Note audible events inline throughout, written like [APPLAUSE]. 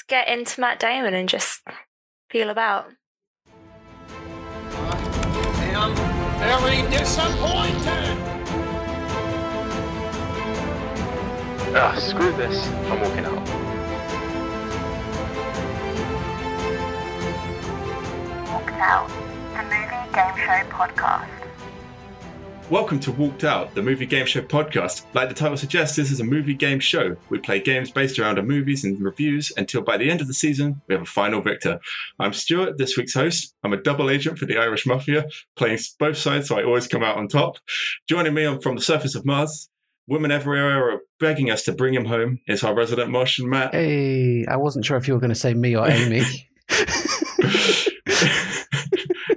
Just get into Matt Damon and just feel about. I am very disappointed. Ah, screw this. I'm walking out. Walked Out, the movie game show podcast. Welcome to Walked Out, the movie game show podcast. Like the title suggests, this is a movie game show. We play games based around our movies and reviews until by the end of the season, we have a final victor. I'm Stuart, this week's host. I'm a double agent for the Irish Mafia, playing both sides so I always come out on top. Joining me on, from the surface of Mars, women everywhere are begging us to bring him home, is our resident Martian Matt. Hey, I wasn't sure if you were going to say me or Amy. [LAUGHS] [LAUGHS]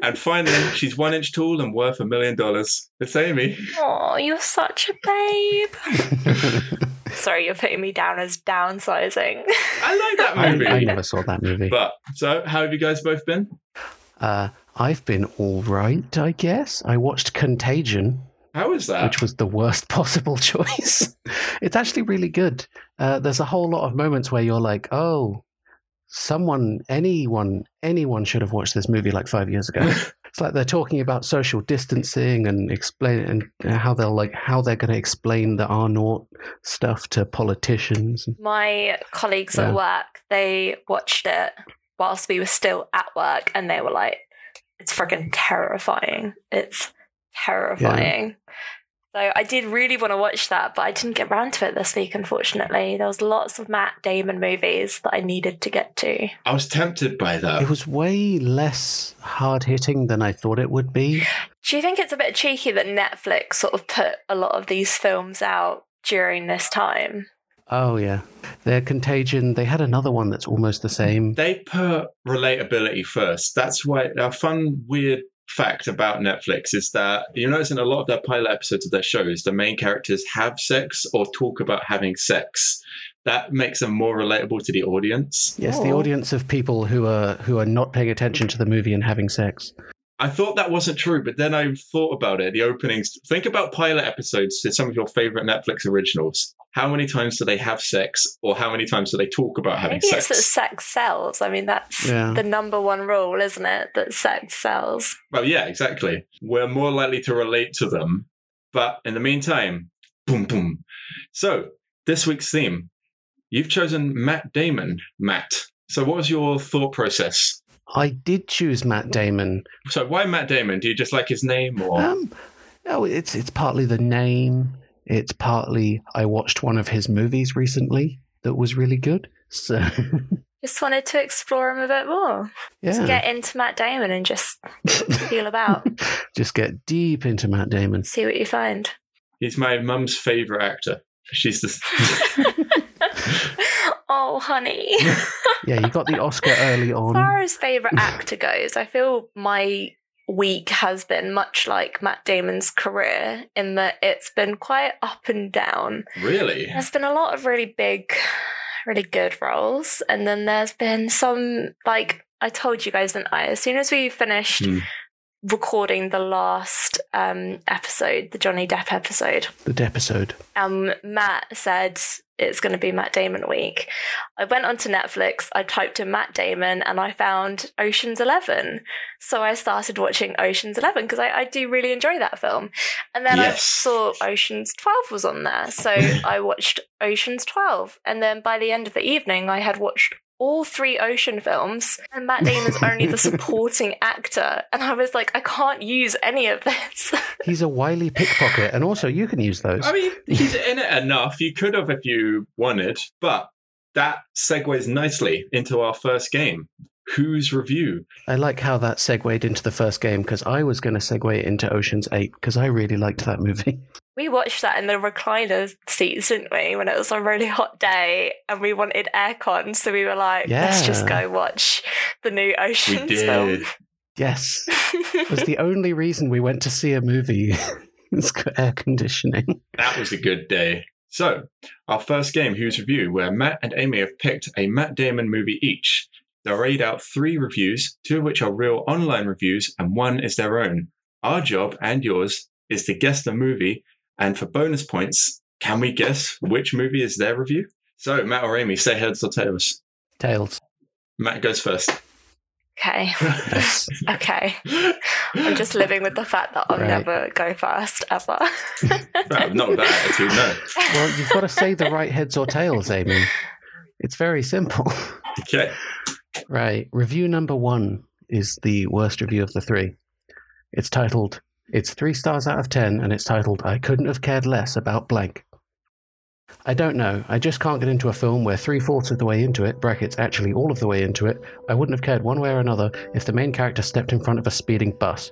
and finally, she's one inch tall and worth a million dollars. It's Amy. Oh, you're such a babe. Sorry, you're putting me down as downsizing. I like that I, movie. I never saw that movie. But so, how have you guys both been? Uh, I've been all right, I guess. I watched Contagion, How is that? which was the worst [LAUGHS] possible choice. it's actually really good. Uh, there's a whole lot of moments where you're like, oh, someone, anyone, anyone should have watched this movie like five years ago. [LAUGHS] it's like they're talking about social distancing and explain and how they'll like how they're going to explain the R naught stuff to politicians. My colleagues Yeah. at work, they watched it whilst we were still at work and they were like, it's freaking terrifying. It's terrifying. So I did really want to watch that, but I didn't get round to it this week, unfortunately. There was lots of Matt Damon movies that I needed to get to. I was tempted by that. It was way less hard hitting than I thought it would be. Do you think it's a bit cheeky that Netflix sort of put a lot of these films out during this time? Oh yeah, their Contagion. They had another one that's almost the same. they put relatability first. That's why a fun, weird fact about Netflix is that you notice in a lot of their pilot episodes of their shows, the main characters have sex or talk about having sex. That makes them more relatable to the audience. Yes, the Oh. audience of people who are who are not paying attention to the movie and having sex. I thought that wasn't true, but then I thought about it. The openings. Think about pilot episodes to some of your favorite Netflix originals. How many times do they have sex, or how many times do they talk about having Maybe sex? it's that sex sells. I mean, that's Yeah. the number one rule, isn't it? That sex sells. Well, yeah, exactly. We're more likely to relate to them. But in the meantime, boom, boom. So, this week's theme you've chosen Matt Damon, Matt. So, what was your thought process? I did choose Matt Damon. So, why Matt Damon? Do you just like his name or? Um, oh, it's it's partly the name. It's partly I watched one of his movies recently that was really good. So [LAUGHS] Just wanted to explore him a bit more. Just yeah, get into Matt Damon and just feel about. [LAUGHS] just get deep into Matt Damon. See what you find. He's my mum's favorite actor. She's the. [LAUGHS] oh, honey. Yeah, you got the Oscar early As on. far as favourite actor goes, I feel my week has been much like Matt Damon's career in that it's been quite up and down. really? There's been a lot of really big, really good roles, and then there's been some like I told you guys, didn't I? As soon as we finished Hmm. recording the last um, episode, the Johnny Depp episode, The Depp episode. um, Matt said it's going to be Matt Damon week. I went onto Netflix, I typed in Matt Damon, and I found Ocean's Eleven. So I started watching Ocean's Eleven because I, I do really enjoy that film. And then Yes. I saw Ocean's Twelve was on there, so [LAUGHS] I watched Ocean's Twelve. And then by the end of the evening, I had watched all three Ocean films, and Matt Damon's only the [LAUGHS] supporting actor. And I was like, I can't use any of this. [LAUGHS] He's a wily pickpocket, and also you can use those. I mean, [LAUGHS] he's in it enough. You could have if you wanted, but that segues nicely into our first game. Whose review? I like how that segued into the first game because I was going to segue into Ocean's Eight because I really liked that movie. We watched that in the recliner seats, didn't we? When it was a really hot day and we wanted aircon, so we were like, let's just go watch the new Ocean film. Yes, it was the [LAUGHS] only reason we went to see a movie. [LAUGHS] it's got air conditioning. That was a good day. So, our first game, Whose Review, where Matt and Amy have picked a Matt Damon movie each. They'll read out three reviews, two of which are real online reviews, and one is their own. Our job and yours is to guess the movie, and for bonus points, can we guess which movie is their review? So, Matt or Amy, say heads or tails. Tails. Matt goes first. Okay. [LAUGHS] Yes. Okay. I'm just living with the fact that I'll Right. never go first ever. [LAUGHS] Well, not with that attitude, no. Well, you've got to say the right heads or tails, Amy. It's very simple. Okay. Right. Review number one is the worst review of the three. It's titled, it's three stars out of ten, and it's titled, I couldn't have cared less about blank. I don't know. I just can't get into a film where three fourths of the way into it, brackets actually all of the way into it, I wouldn't have cared one way or another if the main character stepped in front of a speeding bus.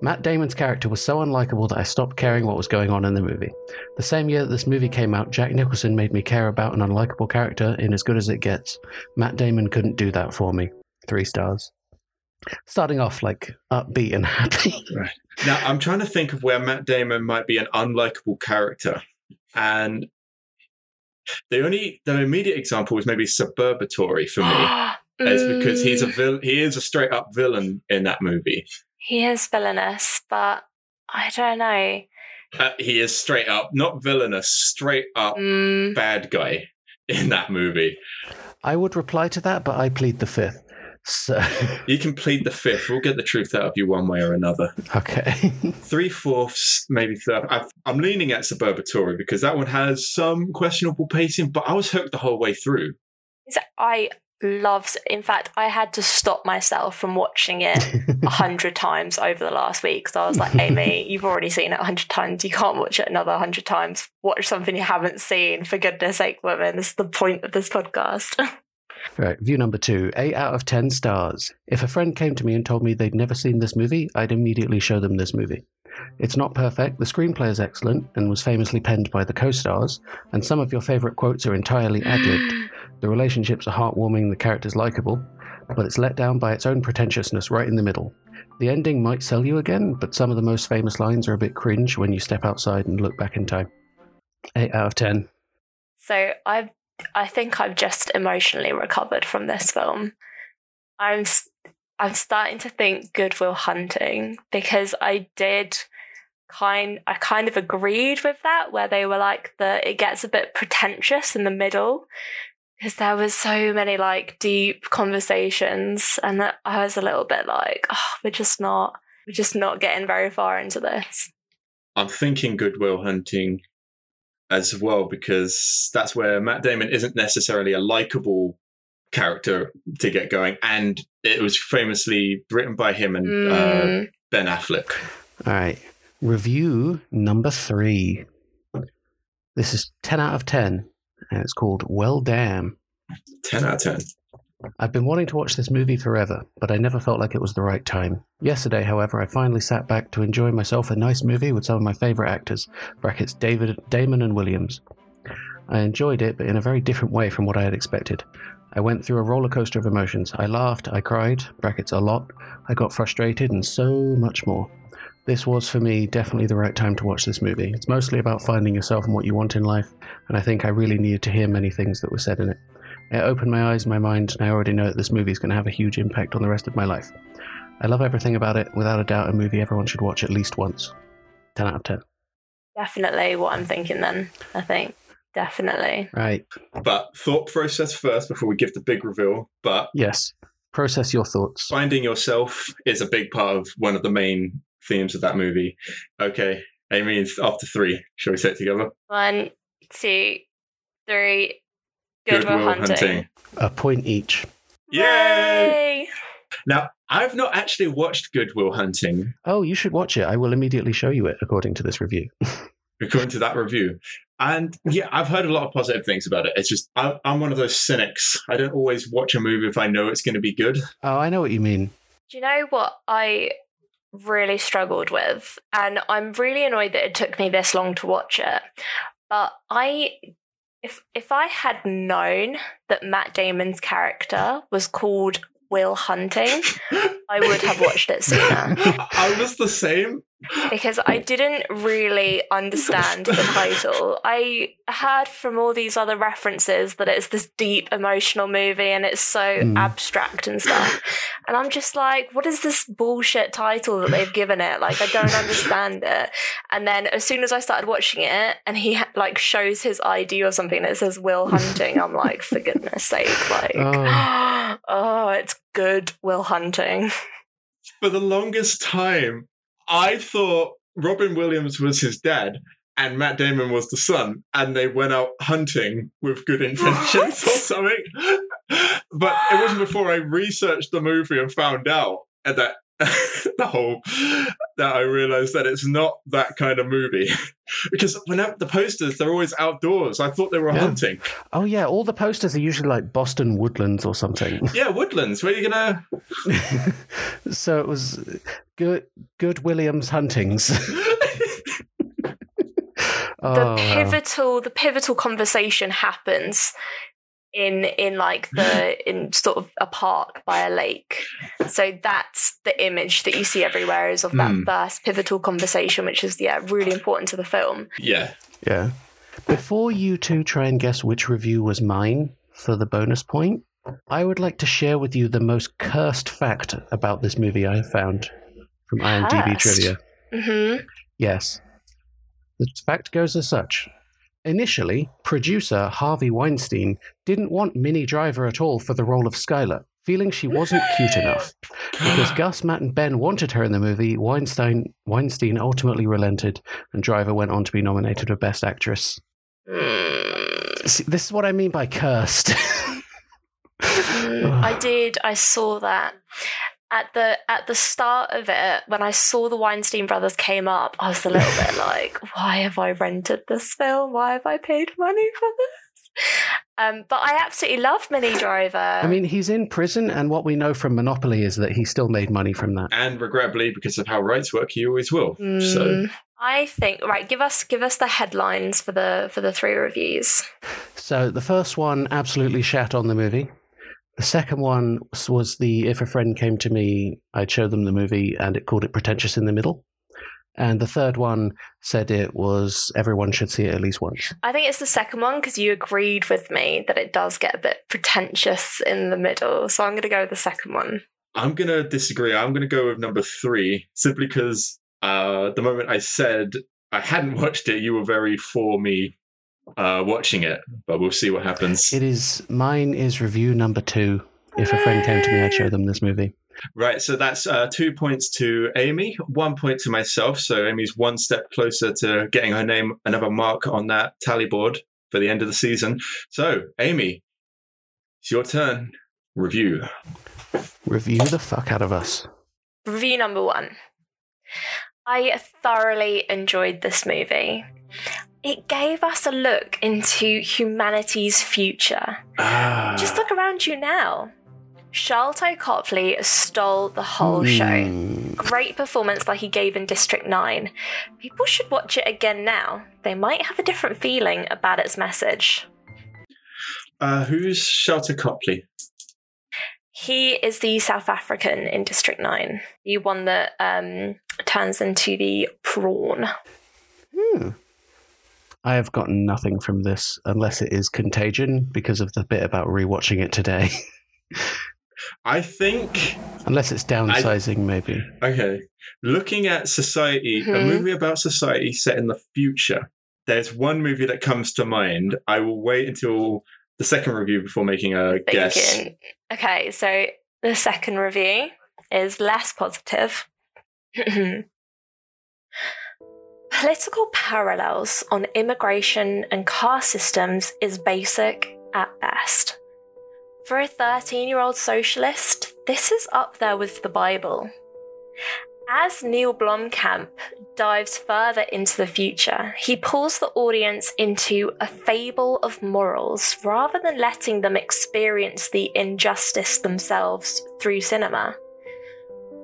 Matt Damon's character was so unlikable that I stopped caring what was going on in the movie. The same year that this movie came out, Jack Nicholson made me care about an unlikable character in As Good as It Gets. Matt Damon couldn't do that for me. Three stars. Starting off like upbeat and happy. [LAUGHS] Right. Now, I'm trying to think of where Matt Damon might be an unlikable character. And the only, the immediate example was maybe Suburbatory for me. [GASPS] is because he's a Mm, vil- he is a straight up villain in that movie. He is villainous, but I don't know. Uh, he is straight up not villainous, straight up Mm, bad guy in that movie. I would reply to that, but I plead the fifth. So, You can plead the fifth. We'll get the truth out of you one way or another. okay. [LAUGHS] Three fourths, maybe third. I've, I'm leaning at Suburbatory because that one has some questionable pacing, but I was hooked the whole way through. I love. In fact, I had to stop myself from watching it [LAUGHS] a hundred times over the last week because I was like, Amy, [LAUGHS] you've already seen it a hundred times. You can't watch it another hundred times. Watch something you haven't seen. For goodness sake, women. This is the point of this podcast. Right, view number two, eight out of ten stars. If a friend came to me and told me they'd never seen this movie, I'd immediately show them this movie. It's not perfect, the screenplay is excellent and was famously penned by the co stars, and some of your favourite quotes are entirely ad libbed. [GASPS] The relationships are heartwarming, the characters likeable, but it's let down by its own pretentiousness right in the middle. The ending might sell you again, but some of the most famous lines are a bit cringe when you step outside and look back in time. 8 out of 10. So I've, I think I've just emotionally recovered from this film. I'm, I'm starting to think Good Will Hunting because I did kind, I kind of agreed with that where they were like the it gets a bit pretentious in the middle because there was so many like deep conversations and that I was a little bit like, oh, we're just not, we're just not getting very far into this. I'm thinking Good Will Hunting as well because that's where Matt Damon isn't necessarily a likable character to get going, and it was famously written by him and uh, Mm. Ben Affleck. All right. Review number three. This is 10 out of 10, and it's called Well Damn. Ten out of ten. I've been wanting to watch this movie forever, but I never felt like it was the right time. Yesterday, however, I finally sat back to enjoy myself a nice movie with some of my favourite actors, brackets David, Damon and Williams. I enjoyed it, but in a very different way from what I had expected. I went through a roller coaster of emotions. I laughed, I cried, brackets a lot, I got frustrated, and so much more. This was, for me, definitely the right time to watch this movie. It's mostly about finding yourself and what you want in life, and I think I really needed to hear many things that were said in it. It opened my eyes, my mind, and I already know that this movie is going to have a huge impact on the rest of my life. I love everything about it. Without a doubt, a movie everyone should watch at least once. 10 out of 10. Definitely what I'm thinking then, I think. Definitely. Right. But thought process first before we give the big reveal. But Yes. Process your thoughts. finding yourself is a big part of one of the main themes of that movie. Okay, Amy, it's after three. Shall we say it together? One, two, three. Goodwill, hunting. A point each. Yay! Now, I've not actually watched Good Will Hunting Oh, you should watch it. I will immediately show you it according to this review. [LAUGHS] according to that review. And yeah, I've heard a lot of positive things about it. It's just, I'm, I'm one of those cynics. I don't always watch a movie if I know it's going to be good. Oh, I know what you mean. Do you know what I really struggled with? And I'm really annoyed that it took me this long to watch it. But I if if I had known that Matt Damon's character was called Will Hunting, I would have watched it sooner. [LAUGHS] I was the same. Because I didn't really understand the title. I heard from all these other references that it's this deep emotional movie and it's so Mm. abstract and stuff. And I'm just like, what is this bullshit title that they've given it? Like, I don't understand it. And then as soon as I started watching it and he ha- like shows his ID or something that says Will [LAUGHS] Hunting, I'm like, for goodness sake, like, Oh. [GASPS] oh, it's good Will Hunting. For the longest time, I thought Robin Williams was his dad and Matt Damon was the son, and they went out hunting with good intentions or something. But it wasn't before I researched the movie and found out that [LAUGHS] the whole that I realized that it's not that kind of movie [LAUGHS] because when I- the posters they're always outdoors. I thought they were Yeah. hunting. Oh yeah, all the posters are usually like Boston Woodlands or something. [LAUGHS] Yeah, woodlands. Where are you gonna? so it was good. Good Williams huntings. oh, the wow. pivotal the pivotal conversation happens in in like the [LAUGHS] in sort of a park by a lake so that's the image that you see everywhere is of that Hmm. first pivotal conversation which is yeah really important to the film Yeah. Yeah. Before you two try and guess which review was mine for the bonus point, I would like to share with you the most cursed fact about this movie I have found from IMDb Cursed? trivia. hmm Yes. The fact goes as such. Initially, producer Harvey Weinstein didn't want Minnie Driver at all for the role of Skylar, feeling she wasn't cute enough. Because Gus, Matt, and Ben wanted her in the movie, Weinstein Weinstein ultimately relented, and Driver went on to be nominated for Best Actress. See, this is what I mean by cursed. I did. I saw that at the at the start of it when I saw the Weinstein brothers came up. I was a little bit [LAUGHS] like, why have I rented this film? Why have I paid money for this? Um, but I absolutely love Minnie Driver. I mean, he's in prison, and what we know from Monopoly is that he still made money from that. and regrettably, because of how rights work, he always will. So Mm, I think right. Give us give us the headlines for the for the three reviews. So the first one absolutely shat on the movie. The second one was- was the if a friend came to me, I'd show them the movie, and it called it pretentious in the middle. And the third one said it was everyone should see it at least once. I think it's the second one because you agreed with me that it does get a bit pretentious in the middle. So I'm going to go with the second one. I'm gonna disagree. I'm gonna go with number three, simply because uh, the moment I said I hadn't [LAUGHS] watched it, you were very for me uh, watching it. But we'll see what happens. It is mine is review number two. If a friend came to me, I'd show them this movie. Right, so that's uh, two points to Amy, one point to myself. So Amy's one step closer to getting her name another mark on that tally board for the end of the season. So, Amy, it's your turn. Review. Review the fuck out of us. Review number one. I thoroughly enjoyed this movie. It gave us a look into humanity's future. Ah, Just look around you now. Sharlto Copley stole the whole show. Hmm. Great performance like he gave in District 9. People should watch it again now. They might have a different feeling about its message. uh, who's Sharlto Copley? He is the South African in District 9, the one that um, turns into the prawn. Hmm. I have gotten nothing from this unless it is Contagion because of the bit about rewatching it today. [LAUGHS] I think unless it's downsizing, maybe. Okay. Looking at society, a Mhm. movie about society set in the future. There's one movie that comes to mind. I will wait until the second review before making a guess. Okay, so the second review is less positive. [LAUGHS] Political parallels on immigration and caste systems is basic at best. For a 13 year old socialist, this is up there with the Bible. As Neil Blomkamp dives further into the future, he pulls the audience into a fable of morals rather than letting them experience the injustice themselves through cinema.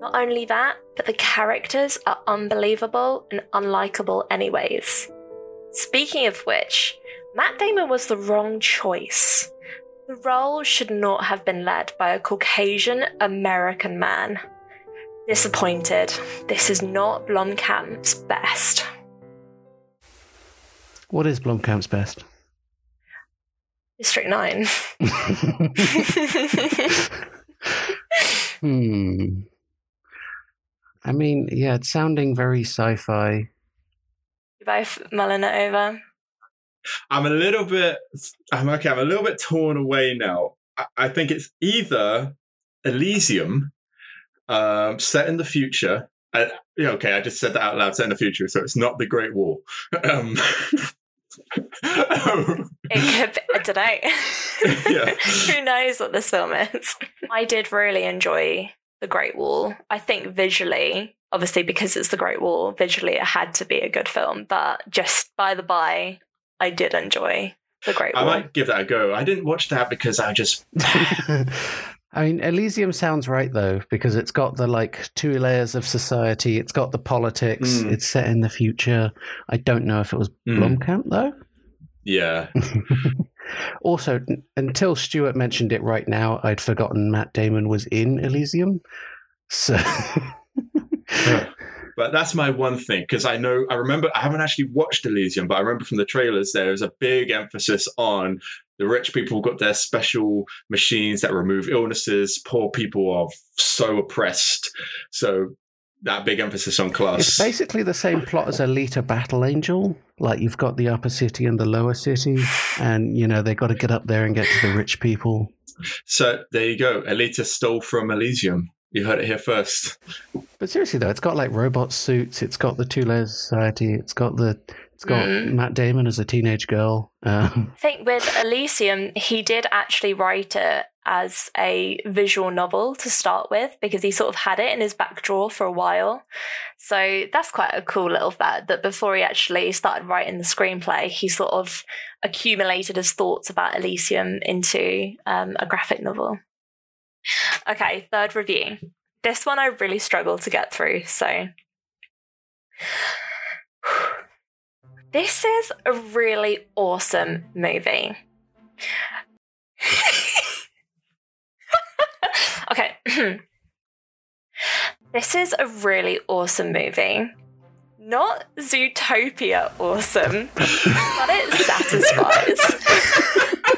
Not only that, but the characters are unbelievable and unlikable, anyways. Speaking of which, Matt Damon was the wrong choice. The role should not have been led by a Caucasian American man. Disappointed. This is not Blomkamp's best. What is Blomkamp's best? District 9. [LAUGHS] hmm. I mean, yeah, it's sounding very sci-fi. you both mulling it over. I'm a little bit. I'm okay. I'm a little bit torn away now. I, I think it's either Elysium, um, set in the future. I, yeah, okay. I just said that out loud. Set in the future, so it's not the Great Wall. [LAUGHS] [LAUGHS] Um, It could be, I don't know. [LAUGHS] Yeah. Who knows what this film is? I did really enjoy The Great Wall. I think visually, obviously because it's The Great Wall, visually it had to be a good film. But just by the by, I did enjoy The Great Wall. I might give that a go. I didn't watch that because I just. [LAUGHS] I mean, Elysium sounds right though, because it's got the like two layers of society. It's got the politics. Mm. It's set in the future. I don't know if it was Mm. Blomkamp though. Yeah. [LAUGHS] Also, until Stuart mentioned it right now, I'd forgotten Matt Damon was in Elysium. So, [LAUGHS] But that's my one thing because I know I remember I haven't actually watched Elysium, but I remember from the trailers there was a big emphasis on the rich people got their special machines that remove illnesses. Poor people are so oppressed. So that big emphasis on class. it's class. basically the same plot as Alita Battle Angel. Like you've got the upper city and the lower city, and you know they've got to get up there and get to the rich people. So there you go. Alita stole from Elysium. You heard it here first. But seriously though, it's got like robot suits. It's got the two layers society. It's got the it's got Mm. Matt Damon as a teenage girl. Um, I think with Elysium, he did actually write it as a visual novel to start with because he sort of had it in his back drawer for a while. So that's quite a cool little fact that before he actually started writing the screenplay, he sort of accumulated his thoughts about Elysium into um, a graphic novel. Okay, third review. This one I really struggled to get through, so. [SIGHS] This is a really awesome movie. [LAUGHS] okay. [LAUGHS] this is a really awesome movie. Not Zootopia awesome, but it satisfies. [LAUGHS]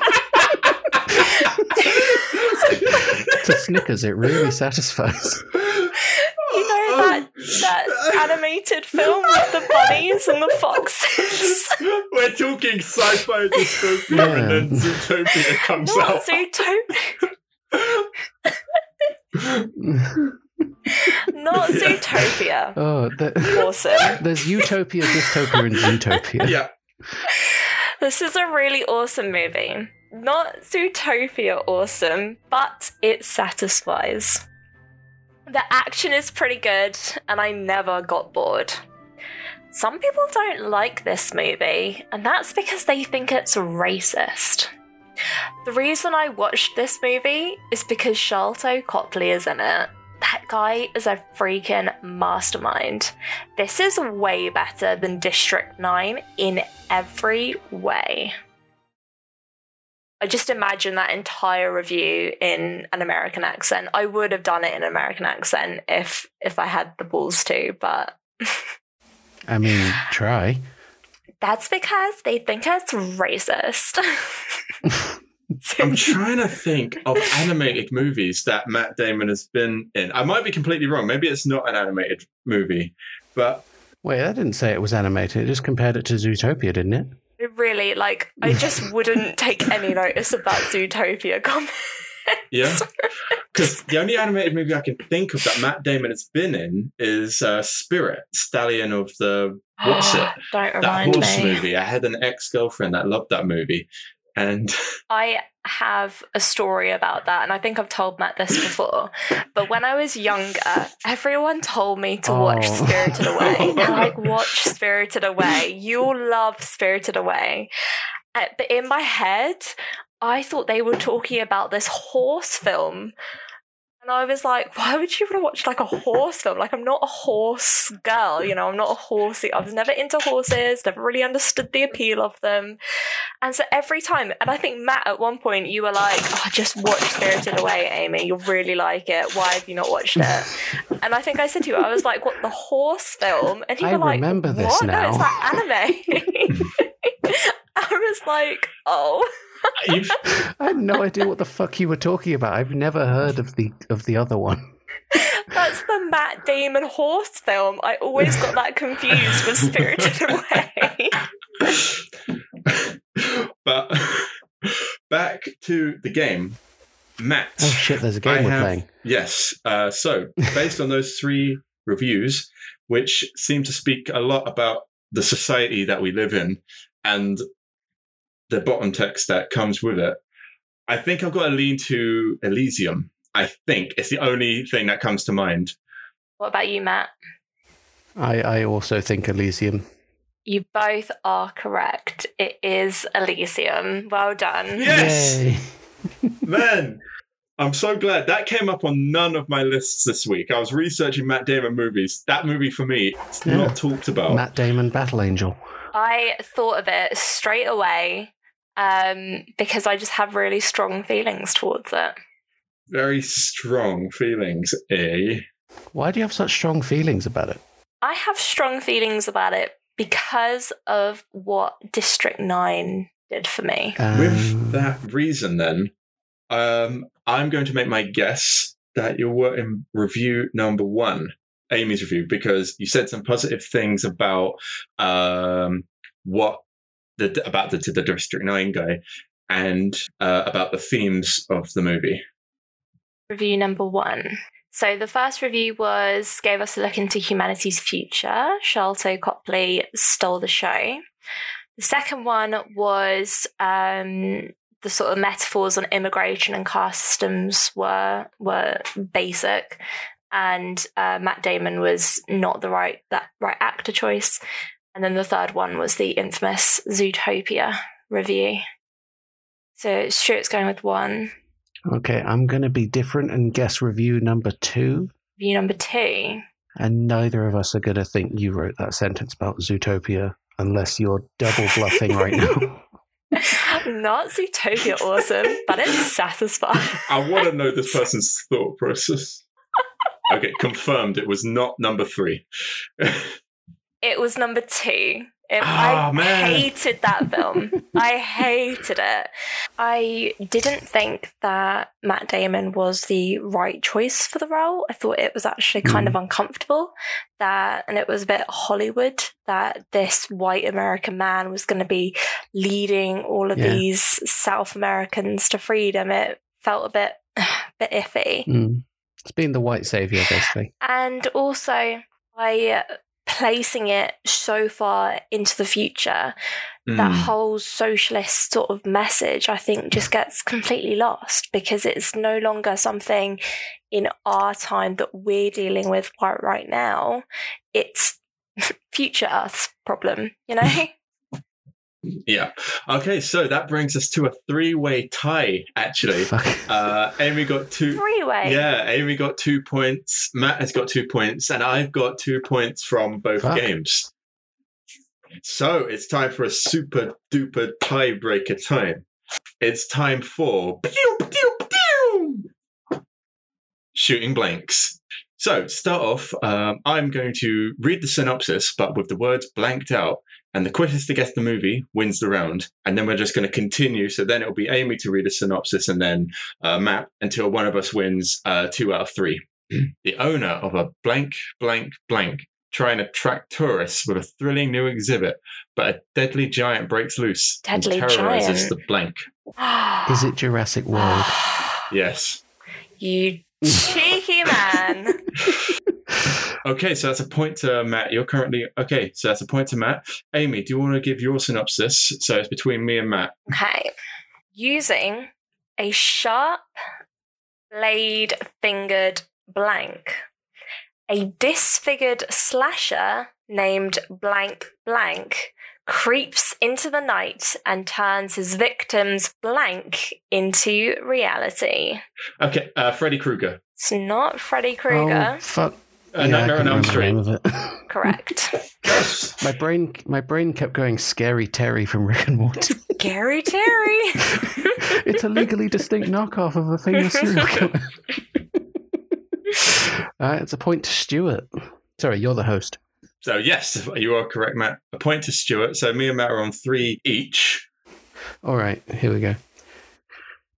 to Snickers, it really satisfies. You know that that animated film with the bunnies and the foxes? [LAUGHS] We're talking sci-fi dystopia, and then Zootopia comes Not out. Zootopia. Not Zootopia. [LAUGHS] oh, the, Awesome. there's Utopia, Dystopia, and Zootopia. yeah. This is a really awesome movie. Not Zootopia awesome, but it satisfies. The action is pretty good, and I never got bored. Some people don't like this movie, and that's because they think it's racist. The reason I watched this movie is because Sharlto Copley is in it. That guy is a freaking mastermind. This is way better than District 9 in every way. I just imagine that entire review in an American accent. I would have done it in an American accent if if I had the balls to, but I mean, try. That's because they think it's racist. [LAUGHS] I'm trying to think of animated movies that Matt Damon has been in. I might be completely wrong. Maybe it's not an animated movie, but Wait, I didn't say it was animated. It just compared it to Zootopia, didn't it? really, like, I just wouldn't take any notice of that Zootopia comment. Yeah. [LAUGHS] Because the only animated movie I can think of that Matt Damon has been in is uh, Spirit, Stallion of the [GASPS] what's it? Don't That remind horse me. movie. I had an ex girlfriend that loved that movie, and [LAUGHS] I have a story about that, and I think I've told Matt this before. But when I was younger, everyone told me to watch Oh. Spirited Away. [LAUGHS] They're like, watch Spirited Away. You'll love Spirited Away. But in my head, I thought they were talking about this horse film. And I was like, why would you want to watch like a horse film? Like, I'm not a horse girl, you know, I'm not a horsey. I was never into horses, never really understood the appeal of them. And so every time, and I think Matt, at one point, you were like, oh, just watch Spirited Away, Amy. You'll really like it. Why have you not watched it? [LAUGHS] And I think I said to you, I was like, "What the horse film?" And you I were like, remember this "What? No, now." it's that anime." [LAUGHS] [LAUGHS] Hmm. [LAUGHS] I was like, "Oh." [LAUGHS] You've, [LAUGHS] I had no idea what the fuck you were talking about. I've never heard of the of the other one. That's the Matt Damon horse film. I always got that confused with Spirited Away. but back to the game, Matt. Oh shit! There's a game I we're have- playing. Yes. Uh, so, based on those three reviews, which seem to speak a lot about the society that we live in and the bottom text that comes with it, I think I've got to lean to Elysium. I think it's the only thing that comes to mind. What about you, Matt? I I also think Elysium. You both are correct. It is Elysium. Well done. Yes! [LAUGHS] Man, I'm so glad that came up on none of my lists this week. I was researching Matt Damon movies. That movie for me, it's Yeah. not talked about. Matt Damon, Battle Angel. I thought of it straight away um, because I just have really strong feelings towards it. Very strong feelings, eh? Why do you have such strong feelings about it? I have strong feelings about it because of what District 9 did for me. With Um, that reason, then, um, I'm going to make my guess that you were in review number one, Amy's review, because you said some positive things about um, what the about the, the District Nine guy and uh, about the themes of the movie. Review number one. So the first review was gave us a look into humanity's future. Sharlto Copley stole the show. The second one was um, the sort of metaphors on immigration and caste systems were were basic, and uh, Matt Damon was not the right that right actor choice. And then the third one was the infamous Zootopia review. So Stuart's going with one. okay, I'm going to be different and guess review number two. Review number two. And neither of us are going to think you wrote that sentence about Zootopia unless you're double bluffing right now. [LAUGHS] [LAUGHS] Not Zootopia awesome, but it's satisfying. [LAUGHS] I want to know this person's thought process. Okay, confirmed. It was not number three. It was number two. It- Ah, I man. hated that [LAUGHS] film. I hated it. I didn't think that Matt Damon was the right choice for the role. I thought it was actually kind of uncomfortable. That and it was a bit Hollywood that this white American man was going to be leading all of Yeah. these South Americans to freedom. It felt a bit, [SIGHS] bit iffy. Mm. It's being the white savior, basically. and also by placing it so far into the future that Mm. whole socialist sort of message i think just gets completely lost because it's no longer something in our time that we're dealing with quite right now it's [LAUGHS] future earth's problem you know [LAUGHS] Yeah. Okay, so that brings us to a three-way tie. Actually, Fuck. uh, Amy got two. freeway Yeah, Amy got two points. Matt has got two points, and I've got two points from both Fuck. games. So it's time for a super duper tiebreaker time. It's time for pew, pew, pew, shooting blanks. So to start off, um, I'm going to read the synopsis, but with the words blanked out. And the quickest to guess the movie wins the round. And then we're just going to continue. So then it'll be Amy to read a synopsis and then uh, Matt until one of us wins uh, two out of three. [CLEARS THROAT] the owner of a blank, blank, blank try and attract tourists with a thrilling new exhibit, but a deadly giant breaks loose Deadly and terrorizes giant. the blank. Is it Jurassic World? [SIGHS] Yes. you [LAUGHS] cheeky man [LAUGHS] Okay, so that's a point to Matt. You're currently okay. So that's a point to Matt. Amy, do you want to give your synopsis? So it's between me and Matt. Okay. Using a sharp blade fingered blank, a disfigured slasher named Blank Blank creeps into the night and turns his victims blank into reality. Okay, uh, Freddy Krueger. It's not Freddy Oh, Krueger. fuck. Uh, Yeah, I Nightmare on Elm the Street. name of it. [LAUGHS] Correct. Yes. my brain, my brain kept going. Scary Terry from Rick and Morty. Gary Terry. [LAUGHS] it's a legally distinct knockoff of a famous serial [LAUGHS] killer. Uh, it's a point to Stuart. Sorry, you're the host. So yes, [LAUGHS] you are correct, Matt. A point to Stuart. So me and Matt are on three each. All right, here we go.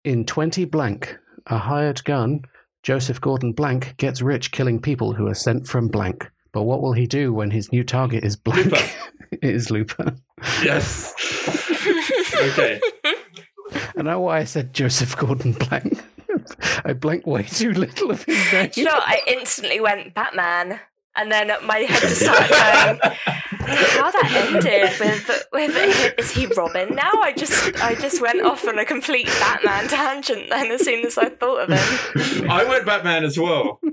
In 20 blank, a hired gun, Joseph Gordon Blank gets rich killing people who are sent from blank. But what will he do when his new target is blank? Looper. [LAUGHS] it is Looper. Yes. [LAUGHS] okay. I know why I said Joseph Gordon Blank. I blanked way too little of his name. You know, I instantly went Batman, and then my head just started going. How that ended with with is he Robin now? I just I just went off on a complete Batman tangent then as soon as I thought of him. I went Batman as well. [LAUGHS]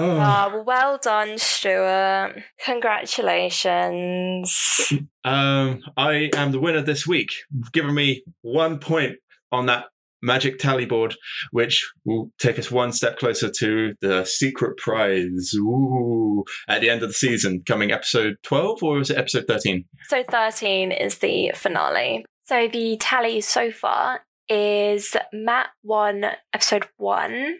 Oh. Ah, well, well done, Stuart. Congratulations. Um, I am the winner this week. You've given me one point on that magic tally board, which will take us one step closer to the secret prize. Ooh, at the end of the season, coming episode 12 or is it episode 13? So 13 is the finale. So the tally so far is Matt won episode one.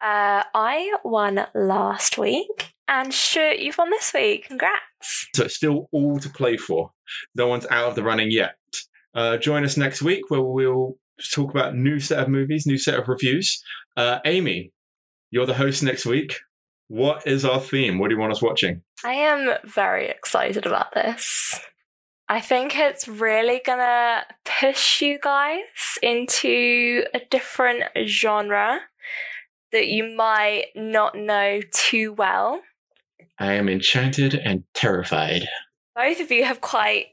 Uh, I won last week. And Stuart, you've won this week. Congrats. So it's still all to play for. No one's out of the running yet. Uh, join us next week where we'll talk about new set of movies, new set of reviews. Uh, Amy, you're the host next week. What is our theme? What do you want us watching? I am very excited about this. I think it's really gonna push you guys into a different genre that you might not know too well. I am enchanted and terrified. Both of you have quite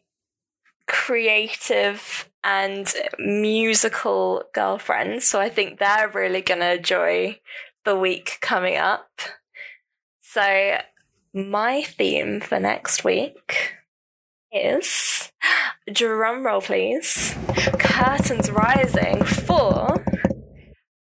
creative and musical girlfriends, so I think they're really gonna enjoy the week coming up. So, my theme for next week is drum roll, please. Curtains rising for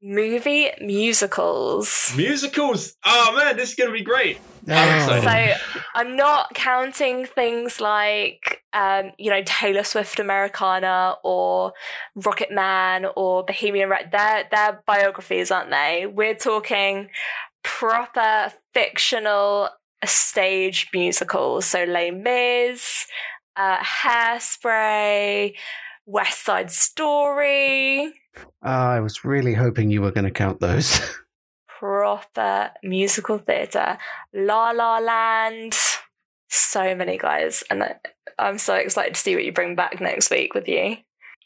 movie musicals. Musicals! Oh man, this is going to be great. I'm Oh. So I'm not counting things like, um, you know, Taylor Swift Americana or Rocket Man or Bohemian Rhapsody. They're, they're biographies, aren't they? We're talking proper fictional stage musicals. So Les Mis, uh, Hairspray, West Side Story. Ah, I was really hoping you were going to count those. [LAUGHS] proper musical theatre. La La Land. So many guys. And I- I'm so excited to see what you bring back next week with you.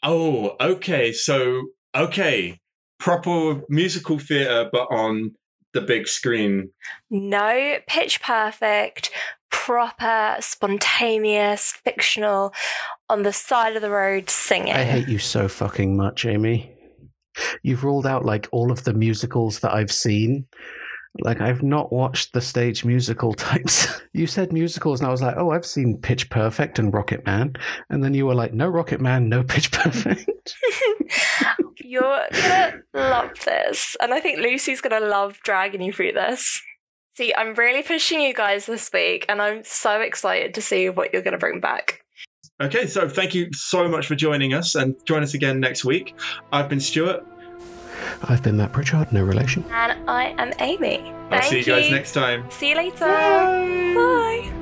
Oh, okay. So, okay. Proper musical theatre, but on the big screen. No pitch perfect, proper, spontaneous, fictional, on the side of the road singing. I hate you so fucking much, Amy. You've ruled out like all of the musicals that I've seen. Like I've not watched the stage musical [LAUGHS] types. you said musicals, and I was like, "Oh, I've seen Pitch Perfect and Rocket Man," and then you were like, "No Rocket Man, no Pitch [LAUGHS] Perfect." You're gonna love this. And I think Lucy's gonna love dragging you through this. See, I'm really pushing you guys this week, and I'm so excited to see what you're gonna bring back. Okay, so thank you so much for joining us and join us again next week. I've been Stuart. I've been Matt Pritchard, no relation. And I am Amy. I'll Thank see you guys next time. See you later. Bye. Bye.